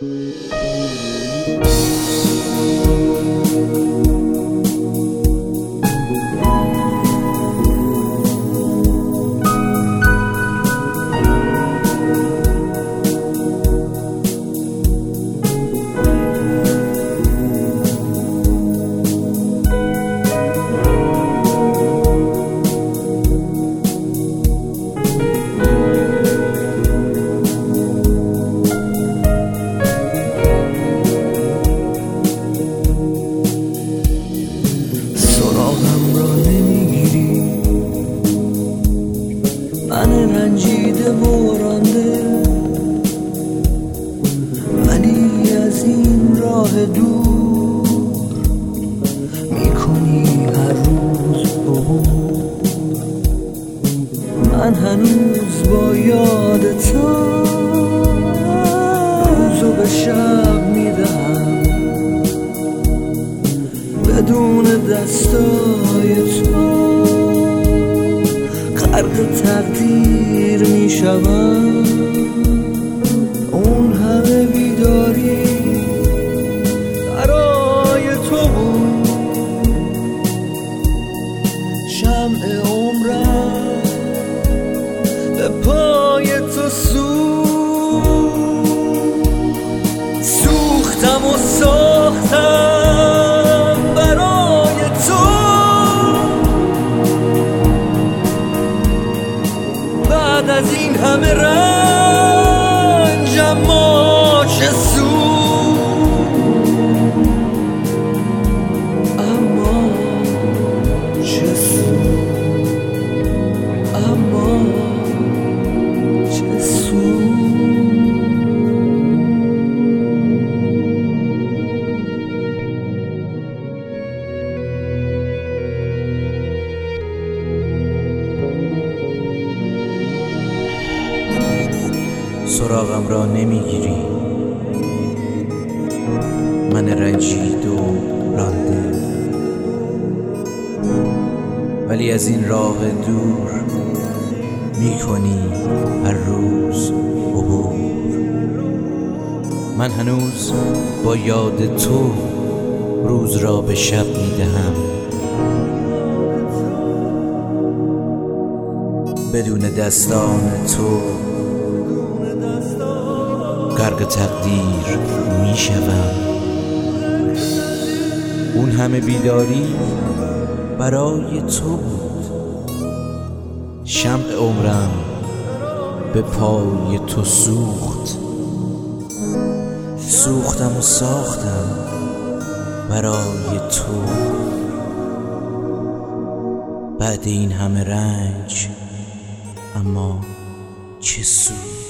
سراغم من رنجیده و رانده ولی از این راه دور می‌کنی هر روز عبور من هنوز با یاد تو روزو به شب می‌دهم. بدون دستای تو غرق تقدیر می‌شوم اون بعد سراغم را نمی‌گیری. من رنجید و رانده. ولی از این راه دور می‌کنی هر روز عبور. من هنوز با یاد تو روز را به شب می‌دهم. بدون دستان تو غرق تقدیر می شوم اون همه بیداری برای تو بود. شمع عمرم به پای تو سوخت. سوختم و ساختم برای تو. بعد این همه رنج اما چه سود؟